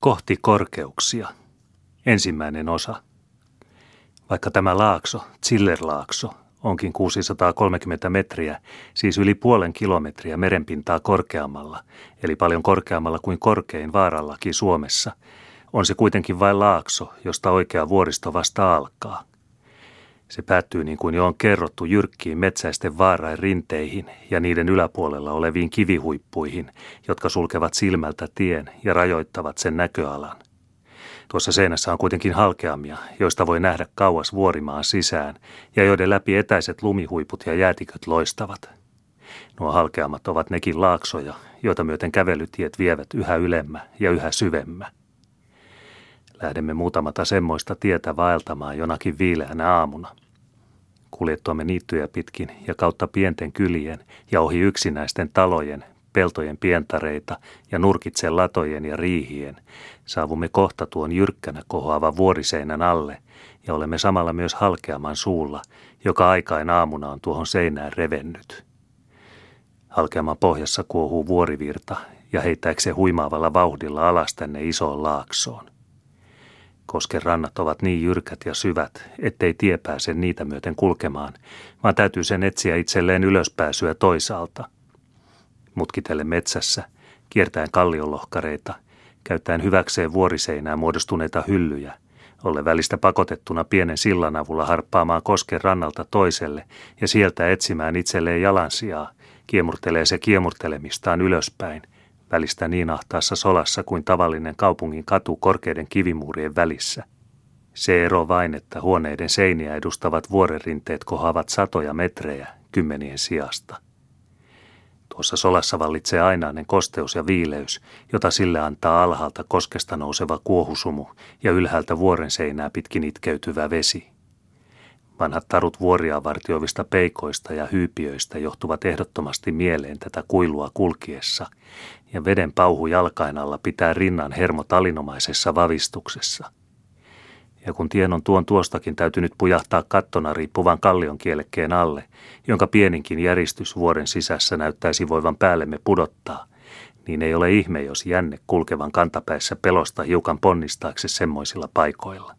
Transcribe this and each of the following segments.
Kohti korkeuksia. Ensimmäinen osa. Vaikka tämä laakso, Zillerlaakso, onkin 630 metriä, siis yli puolen kilometriä merenpintaa korkeammalla, eli paljon korkeammalla kuin korkein vaarallakin Suomessa, on se kuitenkin vain laakso, josta oikea vuoristo vasta alkaa. Se päättyy niin kuin jo on kerrottu jyrkkiin metsäisten vaarain rinteihin ja niiden yläpuolella oleviin kivihuippuihin, jotka sulkevat silmältä tien ja rajoittavat sen näköalan. Tuossa seinässä on kuitenkin halkeamia, joista voi nähdä kauas vuorimaan sisään ja joiden läpi etäiset lumihuiput ja jäätiköt loistavat. Nuo halkeamat ovat nekin laaksoja, joita myöten kävelytiet vievät yhä ylemmä ja yhä syvemmä. Lähdemme muutamata semmoista tietä vaeltamaan jonakin viileänä aamuna. Kuljettuamme niittyjä pitkin ja kautta pienten kylien ja ohi yksinäisten talojen, peltojen pientareita ja nurkitse latojen ja riihien, saavumme kohta tuon jyrkkänä kohoavan vuoriseinän alle ja olemme samalla myös halkeaman suulla, joka aikain aamuna on tuohon seinään revennyt. Halkeaman pohjassa kuohuu vuorivirta ja heittääkseen huimaavalla vauhdilla alas tänne isoon laaksoon. Kosken rannat ovat niin jyrkät ja syvät, ettei tie pääse niitä myöten kulkemaan, vaan täytyy sen etsiä itselleen ylöspääsyä toisaalta. Mutkitelle metsässä, kiertäen kallionlohkareita, käyttäen hyväkseen vuoriseinää muodostuneita hyllyjä, olle välistä pakotettuna pienen sillan avulla harppaamaan kosken rannalta toiselle ja sieltä etsimään itselleen jalansijaa, kiemurtelee se kiemurtelemistaan ylöspäin – välistä niin ahtaassa solassa kuin tavallinen kaupungin katu korkeiden kivimuurien välissä. Se ero vain, että huoneiden seiniä edustavat vuorerinteet kohavat satoja metrejä kymmenien sijasta. Tuossa solassa vallitsee ainainen kosteus ja viileys, jota sille antaa alhaalta koskesta nouseva kuohusumu ja ylhäältä vuoren seinää pitkin itkeytyvä vesi. Vanhat tarut vuoria vartioivista peikoista ja hyypiöistä johtuvat ehdottomasti mieleen tätä kuilua kulkiessa, ja veden pauhu jalkain alla pitää rinnan hermo talinomaisessa vavistuksessa. Ja kun tien on tuon tuostakin täytynyt pujahtaa kattona riippuvan kallion kielekkeen alle, jonka pieninkin järistys vuoren sisässä näyttäisi voivan päällemme pudottaa, niin ei ole ihme, jos jänne kulkevan kantapäissä pelosta hiukan ponnistaakse semmoisilla paikoilla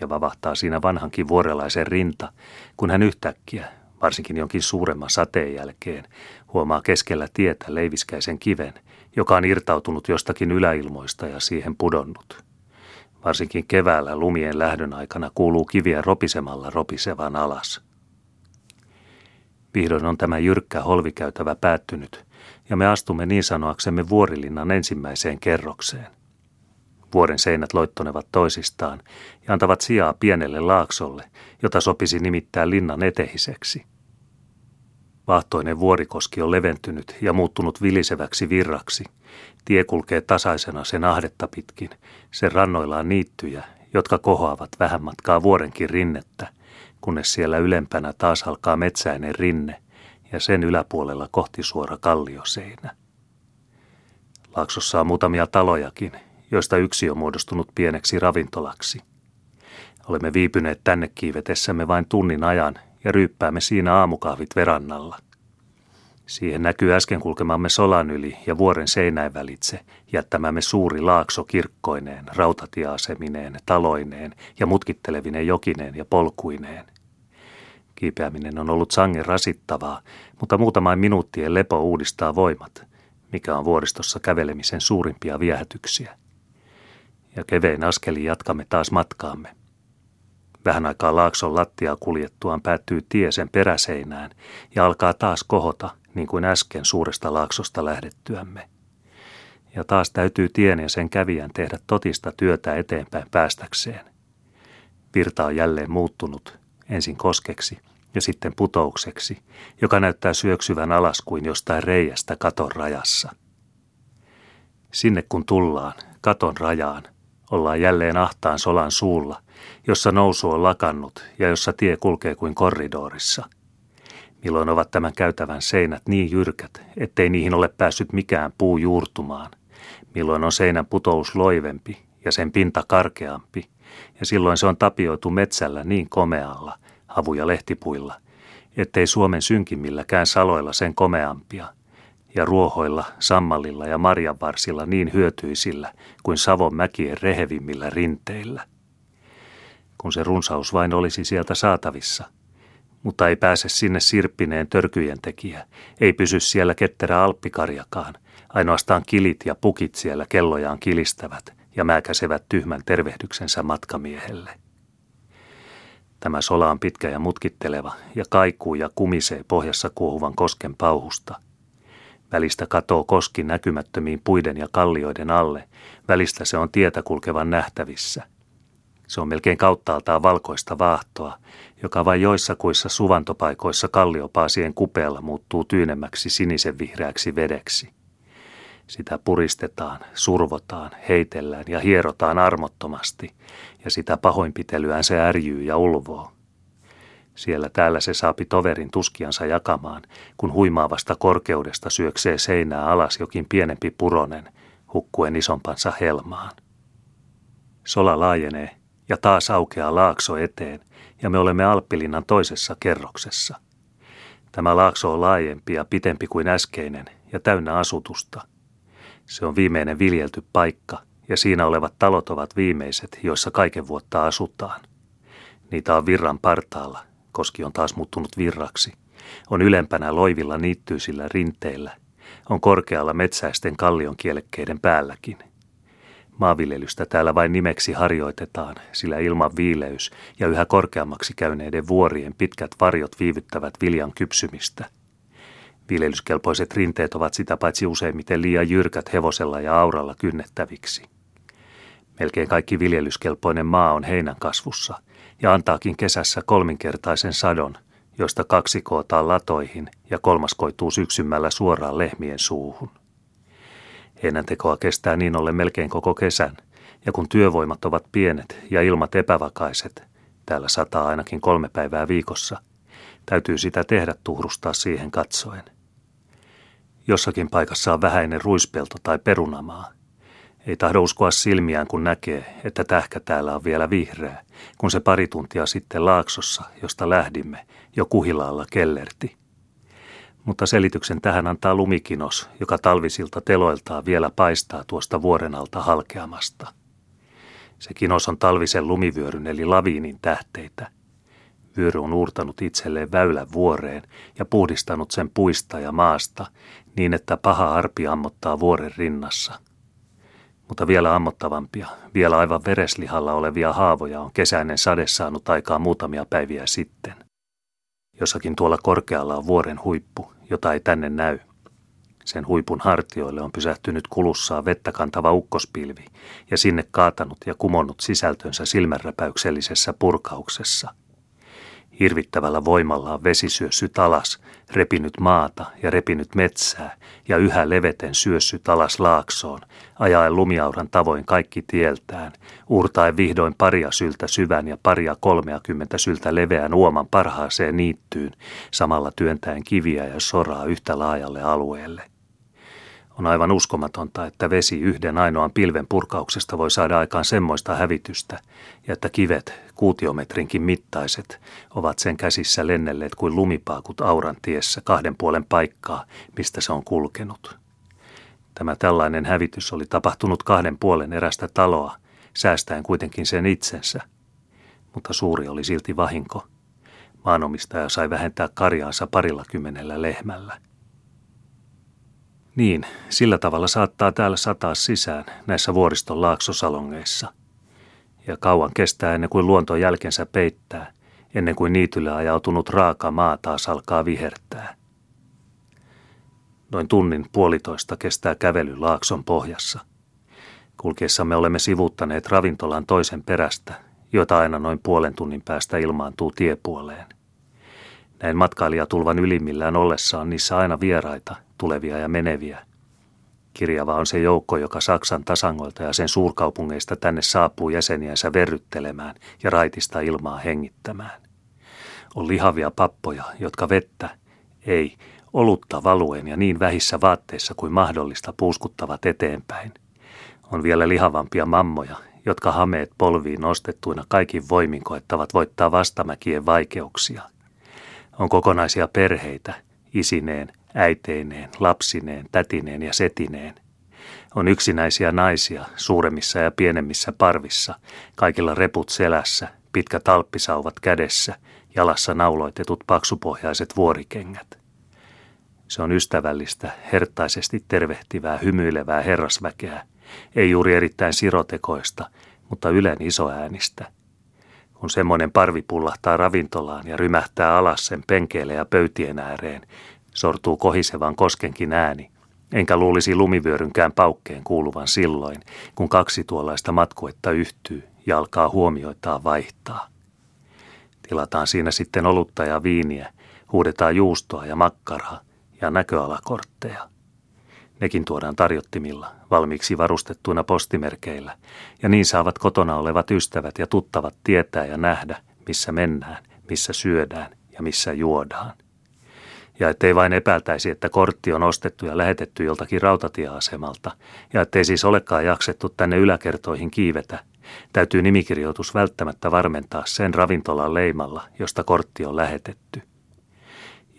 ja vavahtaa siinä vanhankin vuorelaisen rinta, kun hän yhtäkkiä, varsinkin jonkin suuremman sateen jälkeen, huomaa keskellä tietä leiviskäisen kiven, joka on irtautunut jostakin yläilmoista ja siihen pudonnut. Varsinkin keväällä lumien lähdön aikana kuuluu kiviä ropisemalla ropisevan alas. Vihdoin on tämä jyrkkä holvikäytävä päättynyt, ja me astumme niin sanoaksemme vuorilinnan ensimmäiseen kerrokseen. Vuoren seinät loittonevat toisistaan ja antavat sijaa pienelle laaksolle, jota sopisi nimittää linnan etehiseksi. Vahtoinen vuorikoski on leventynyt ja muuttunut viliseväksi virraksi. Tie kulkee tasaisena sen ahdetta pitkin. Sen rannoillaan niittyjä, jotka kohoavat vähän matkaa vuorenkin rinnettä, kunnes siellä ylempänä taas alkaa metsäinen rinne ja sen yläpuolella kohti suora kallioseinä. Laaksossa on muutamia talojakin, joista yksi on muodostunut pieneksi ravintolaksi. Olemme viipyneet tänne kiivetessämme vain tunnin ajan ja ryyppäämme siinä aamukahvit verannalla. Siihen näkyy äsken kulkemamme solan yli ja vuoren seinäin välitse jättämämme suuri laakso kirkkoineen, rautatieasemineen, taloineen ja mutkittelevinen jokineen ja polkuineen. Kiipeäminen on ollut sangen rasittavaa, mutta muutamaan minuuttien lepo uudistaa voimat, mikä on vuoristossa kävelemisen suurimpia viehätyksiä ja kevein askeli jatkamme taas matkaamme. Vähän aikaa laakson lattiaa kuljettuaan päättyy tie sen peräseinään ja alkaa taas kohota, niin kuin äsken suuresta laaksosta lähdettyämme. Ja taas täytyy tien ja sen kävijän tehdä totista työtä eteenpäin päästäkseen. Virta on jälleen muuttunut, ensin koskeksi ja sitten putoukseksi, joka näyttää syöksyvän alas kuin jostain reiästä katon rajassa. Sinne kun tullaan, katon rajaan, Ollaan jälleen ahtaan solan suulla, jossa nousu on lakannut ja jossa tie kulkee kuin korridorissa. Milloin ovat tämän käytävän seinät niin jyrkät, ettei niihin ole päässyt mikään puu juurtumaan. Milloin on seinän putous loivempi ja sen pinta karkeampi, ja silloin se on tapioitu metsällä niin komealla, havu- ja lehtipuilla, ettei Suomen synkimmilläkään saloilla sen komeampia, ja ruohoilla, sammalilla ja marjanvarsilla niin hyötyisillä kuin Savon mäkien rehevimmillä rinteillä. Kun se runsaus vain olisi sieltä saatavissa, mutta ei pääse sinne sirppineen törkyjen tekijä, ei pysy siellä ketterä alppikarjakaan, ainoastaan kilit ja pukit siellä kellojaan kilistävät ja määkäsevät tyhmän tervehdyksensä matkamiehelle. Tämä sola on pitkä ja mutkitteleva ja kaikuu ja kumisee pohjassa kuohuvan kosken pauhusta. Välistä katoo koski näkymättömiin puiden ja kallioiden alle, välistä se on tietä kulkevan nähtävissä. Se on melkein kauttaaltaan valkoista vaahtoa, joka vain joissakuissa suvantopaikoissa kalliopaasien kupeella muuttuu tyynemmäksi sinisen vihreäksi vedeksi. Sitä puristetaan, survotaan, heitellään ja hierotaan armottomasti, ja sitä pahoinpitelyään se ärjyy ja ulvoo. Siellä täällä se saapi toverin tuskiansa jakamaan, kun huimaavasta korkeudesta syöksee seinää alas jokin pienempi puronen, hukkuen isompansa helmaan. Sola laajenee ja taas aukeaa laakso eteen, ja me olemme Alppilinnan toisessa kerroksessa. Tämä laakso on laajempi ja pitempi kuin äskeinen ja täynnä asutusta – se on viimeinen viljelty paikka, ja siinä olevat talot ovat viimeiset, joissa kaiken vuotta asutaan. Niitä on virran partaalla, koski on taas muuttunut virraksi. On ylempänä loivilla niittyisillä rinteillä. On korkealla metsäisten kallionkielekkeiden päälläkin. Maanviljelystä täällä vain nimeksi harjoitetaan, sillä ilman viileys ja yhä korkeammaksi käyneiden vuorien pitkät varjot viivyttävät viljan kypsymistä – Viljelyskelpoiset rinteet ovat sitä paitsi useimmiten liian jyrkät hevosella ja auralla kynnettäviksi. Melkein kaikki viljelyskelpoinen maa on heinän kasvussa ja antaakin kesässä kolminkertaisen sadon, josta kaksi kootaan latoihin ja kolmas koituu syksymällä suoraan lehmien suuhun. Heinäntekoa kestää niin ollen melkein koko kesän, ja kun työvoimat ovat pienet ja ilmat epävakaiset, täällä sataa ainakin kolme päivää viikossa, täytyy sitä tehdä tuhrustaa siihen katsoen. Jossakin paikassa on vähäinen ruispelto tai perunamaa. Ei tahdo uskoa silmiään, kun näkee, että tähkä täällä on vielä vihreä, kun se pari tuntia sitten laaksossa, josta lähdimme, jo kuhilaalla kellerti. Mutta selityksen tähän antaa lumikinos, joka talvisilta teloiltaan vielä paistaa tuosta vuoren alta halkeamasta. Se kinos on talvisen lumivyöryn eli laviinin tähteitä, Vyöry on uurtanut itselleen väylän vuoreen ja puhdistanut sen puista ja maasta niin, että paha arpi ammottaa vuoren rinnassa. Mutta vielä ammottavampia, vielä aivan vereslihalla olevia haavoja on kesäinen sade saanut aikaa muutamia päiviä sitten. Jossakin tuolla korkealla on vuoren huippu, jota ei tänne näy. Sen huipun hartioille on pysähtynyt kulussaan vettä kantava ukkospilvi ja sinne kaatanut ja kumonnut sisältönsä silmänräpäyksellisessä purkauksessa – Hirvittävällä voimallaan vesi syössyt alas, repinyt maata ja repinyt metsää ja yhä leveten syössyt alas laaksoon, ajaen lumiauran tavoin kaikki tieltään, uurtaen vihdoin paria syltä syvän ja paria kolmeakymmentä syltä leveän uoman parhaaseen niittyyn, samalla työntäen kiviä ja soraa yhtä laajalle alueelle. On aivan uskomatonta, että vesi yhden ainoan pilven purkauksesta voi saada aikaan semmoista hävitystä, ja että kivet, kuutiometrinkin mittaiset, ovat sen käsissä lennelleet kuin lumipaakut auran tiessä kahden puolen paikkaa, mistä se on kulkenut. Tämä tällainen hävitys oli tapahtunut kahden puolen erästä taloa, säästäen kuitenkin sen itsensä. Mutta suuri oli silti vahinko. Maanomistaja sai vähentää karjaansa parilla kymmenellä lehmällä – niin, sillä tavalla saattaa täällä sataa sisään näissä vuoriston laaksosalongeissa. Ja kauan kestää ennen kuin luonto jälkensä peittää, ennen kuin niitylle ajautunut raaka maa taas alkaa vihertää. Noin tunnin puolitoista kestää kävely laakson pohjassa. Kulkiessamme olemme sivuttaneet ravintolan toisen perästä, jota aina noin puolen tunnin päästä ilmaantuu tiepuoleen. Näin matkailijatulvan ylimmillään ollessaan niissä aina vieraita, tulevia ja meneviä. Kirjava on se joukko, joka Saksan tasangoilta ja sen suurkaupungeista tänne saapuu jäseniänsä verryttelemään ja raitista ilmaa hengittämään. On lihavia pappoja, jotka vettä, ei, olutta valuen ja niin vähissä vaatteissa kuin mahdollista puuskuttavat eteenpäin. On vielä lihavampia mammoja, jotka hameet polviin nostettuina kaikin voimin koettavat voittaa vastamäkien vaikeuksia. On kokonaisia perheitä, isineen, äiteineen, lapsineen, tätineen ja setineen. On yksinäisiä naisia suuremmissa ja pienemmissä parvissa, kaikilla reput selässä, pitkä talppisauvat kädessä, jalassa nauloitetut paksupohjaiset vuorikengät. Se on ystävällistä, hertaisesti tervehtivää, hymyilevää herrasväkeä, ei juuri erittäin sirotekoista, mutta ylen isoäänistä. Kun semmoinen parvi pullahtaa ravintolaan ja rymähtää alas sen penkeille ja pöytien ääreen, sortuu kohisevan koskenkin ääni, enkä luulisi lumivyörynkään paukkeen kuuluvan silloin, kun kaksi tuollaista matkuetta yhtyy ja alkaa huomioitaa vaihtaa. Tilataan siinä sitten olutta ja viiniä, huudetaan juustoa ja makkaraa ja näköalakortteja. Nekin tuodaan tarjottimilla, valmiiksi varustettuina postimerkeillä, ja niin saavat kotona olevat ystävät ja tuttavat tietää ja nähdä, missä mennään, missä syödään ja missä juodaan. Ja ettei vain epäiltäisi, että kortti on ostettu ja lähetetty joltakin rautatieasemalta, ja ettei siis olekaan jaksettu tänne yläkertoihin kiivetä, täytyy nimikirjoitus välttämättä varmentaa sen ravintolan leimalla, josta kortti on lähetetty –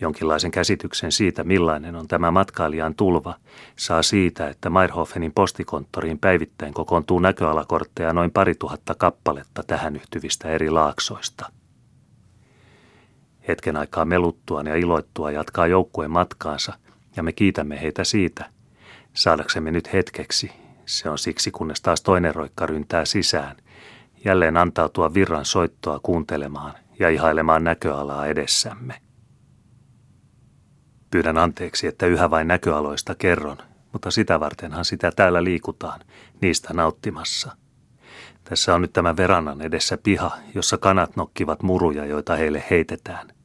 Jonkinlaisen käsityksen siitä, millainen on tämä matkailijan tulva, saa siitä, että Meirhofenin postikonttoriin päivittäin kokoontuu näköalakortteja noin pari tuhatta kappaletta tähän yhtyvistä eri laaksoista. Hetken aikaa meluttuaan ja iloittua jatkaa joukkueen matkaansa, ja me kiitämme heitä siitä, saadaksemme nyt hetkeksi, se on siksi kunnes taas toinen roikka ryntää sisään, jälleen antautua virran soittoa kuuntelemaan ja ihailemaan näköalaa edessämme. Pyydän anteeksi, että yhä vain näköaloista kerron, mutta sitä vartenhan sitä täällä liikutaan, niistä nauttimassa. Tässä on nyt tämä verannan edessä piha, jossa kanat nokkivat muruja, joita heille heitetään.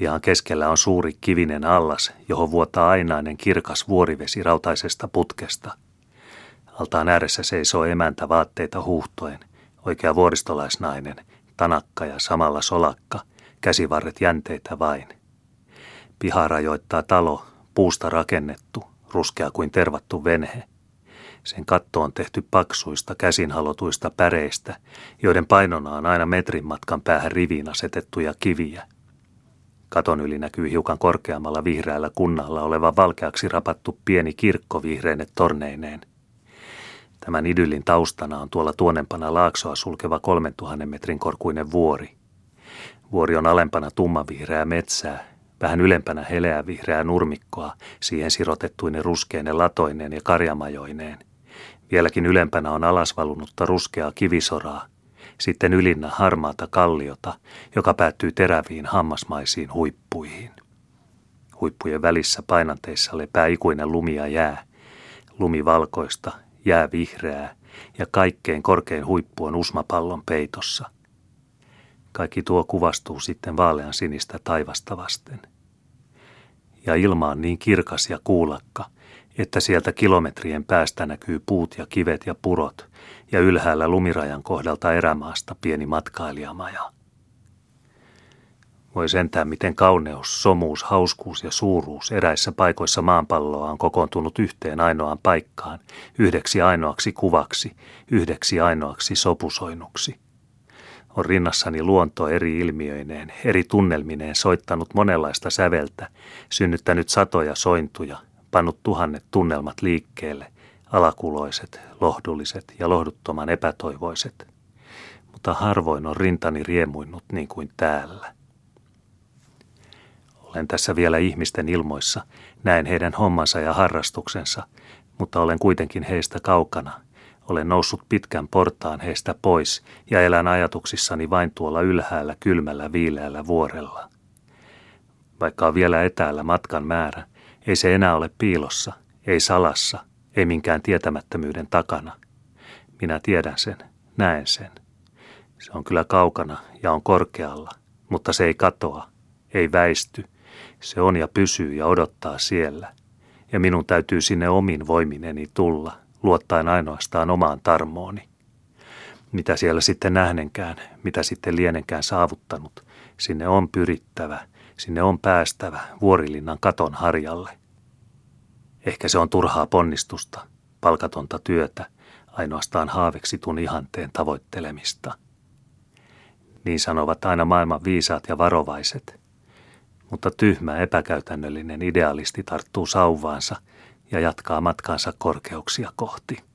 Pihan keskellä on suuri kivinen allas, johon vuotaa ainainen kirkas vuorivesi rautaisesta putkesta. Altaan ääressä seisoo emäntä vaatteita huhtoen, oikea vuoristolaisnainen, tanakka ja samalla solakka, käsivarret jänteitä vain. Piha rajoittaa talo, puusta rakennettu, ruskea kuin tervattu venhe. Sen katto on tehty paksuista käsinhalotuista päreistä, joiden painona on aina metrin matkan päähän riviin asetettuja kiviä. Katon yli näkyy hiukan korkeammalla vihreällä kunnalla oleva valkeaksi rapattu pieni kirkko vihreine torneineen. Tämän idyllin taustana on tuolla tuonempana laaksoa sulkeva 3000 metrin korkuinen vuori. Vuori on alempana tummanvihreää metsää, vähän ylempänä heleää vihreää nurmikkoa, siihen sirotettuinen ruskeinen latoineen ja karjamajoineen. Vieläkin ylempänä on alasvalunutta ruskeaa kivisoraa, sitten ylinnä harmaata kalliota, joka päättyy teräviin hammasmaisiin huippuihin. Huippujen välissä painanteissa lepää ikuinen lumi ja jää. Lumi valkoista, jää vihreää ja kaikkein korkein huippu on usmapallon peitossa – kaikki tuo kuvastuu sitten vaalean sinistä taivasta vasten. Ja ilma on niin kirkas ja kuulakka, että sieltä kilometrien päästä näkyy puut ja kivet ja purot, ja ylhäällä lumirajan kohdalta erämaasta pieni matkailijamaja. Voi sentään, miten kauneus, somuus, hauskuus ja suuruus eräissä paikoissa maanpalloa on kokoontunut yhteen ainoaan paikkaan, yhdeksi ainoaksi kuvaksi, yhdeksi ainoaksi sopusoinnuksi – on rinnassani luonto eri ilmiöineen, eri tunnelmineen soittanut monenlaista säveltä, synnyttänyt satoja sointuja, pannut tuhannet tunnelmat liikkeelle, alakuloiset, lohdulliset ja lohduttoman epätoivoiset. Mutta harvoin on rintani riemuinnut niin kuin täällä. Olen tässä vielä ihmisten ilmoissa, näen heidän hommansa ja harrastuksensa, mutta olen kuitenkin heistä kaukana – olen noussut pitkän portaan heistä pois ja elän ajatuksissani vain tuolla ylhäällä kylmällä viileällä vuorella. Vaikka on vielä etäällä matkan määrä, ei se enää ole piilossa, ei salassa, ei minkään tietämättömyyden takana. Minä tiedän sen, näen sen. Se on kyllä kaukana ja on korkealla, mutta se ei katoa, ei väisty. Se on ja pysyy ja odottaa siellä. Ja minun täytyy sinne omin voimineni tulla, luottaen ainoastaan omaan tarmooni. Mitä siellä sitten nähnenkään, mitä sitten lienenkään saavuttanut, sinne on pyrittävä, sinne on päästävä vuorilinnan katon harjalle. Ehkä se on turhaa ponnistusta, palkatonta työtä, ainoastaan haaveksitun ihanteen tavoittelemista. Niin sanovat aina maailman viisaat ja varovaiset. mutta tyhmä epäkäytännöllinen idealisti tarttuu sauvaansa ja jatkaa matkaansa korkeuksia kohti.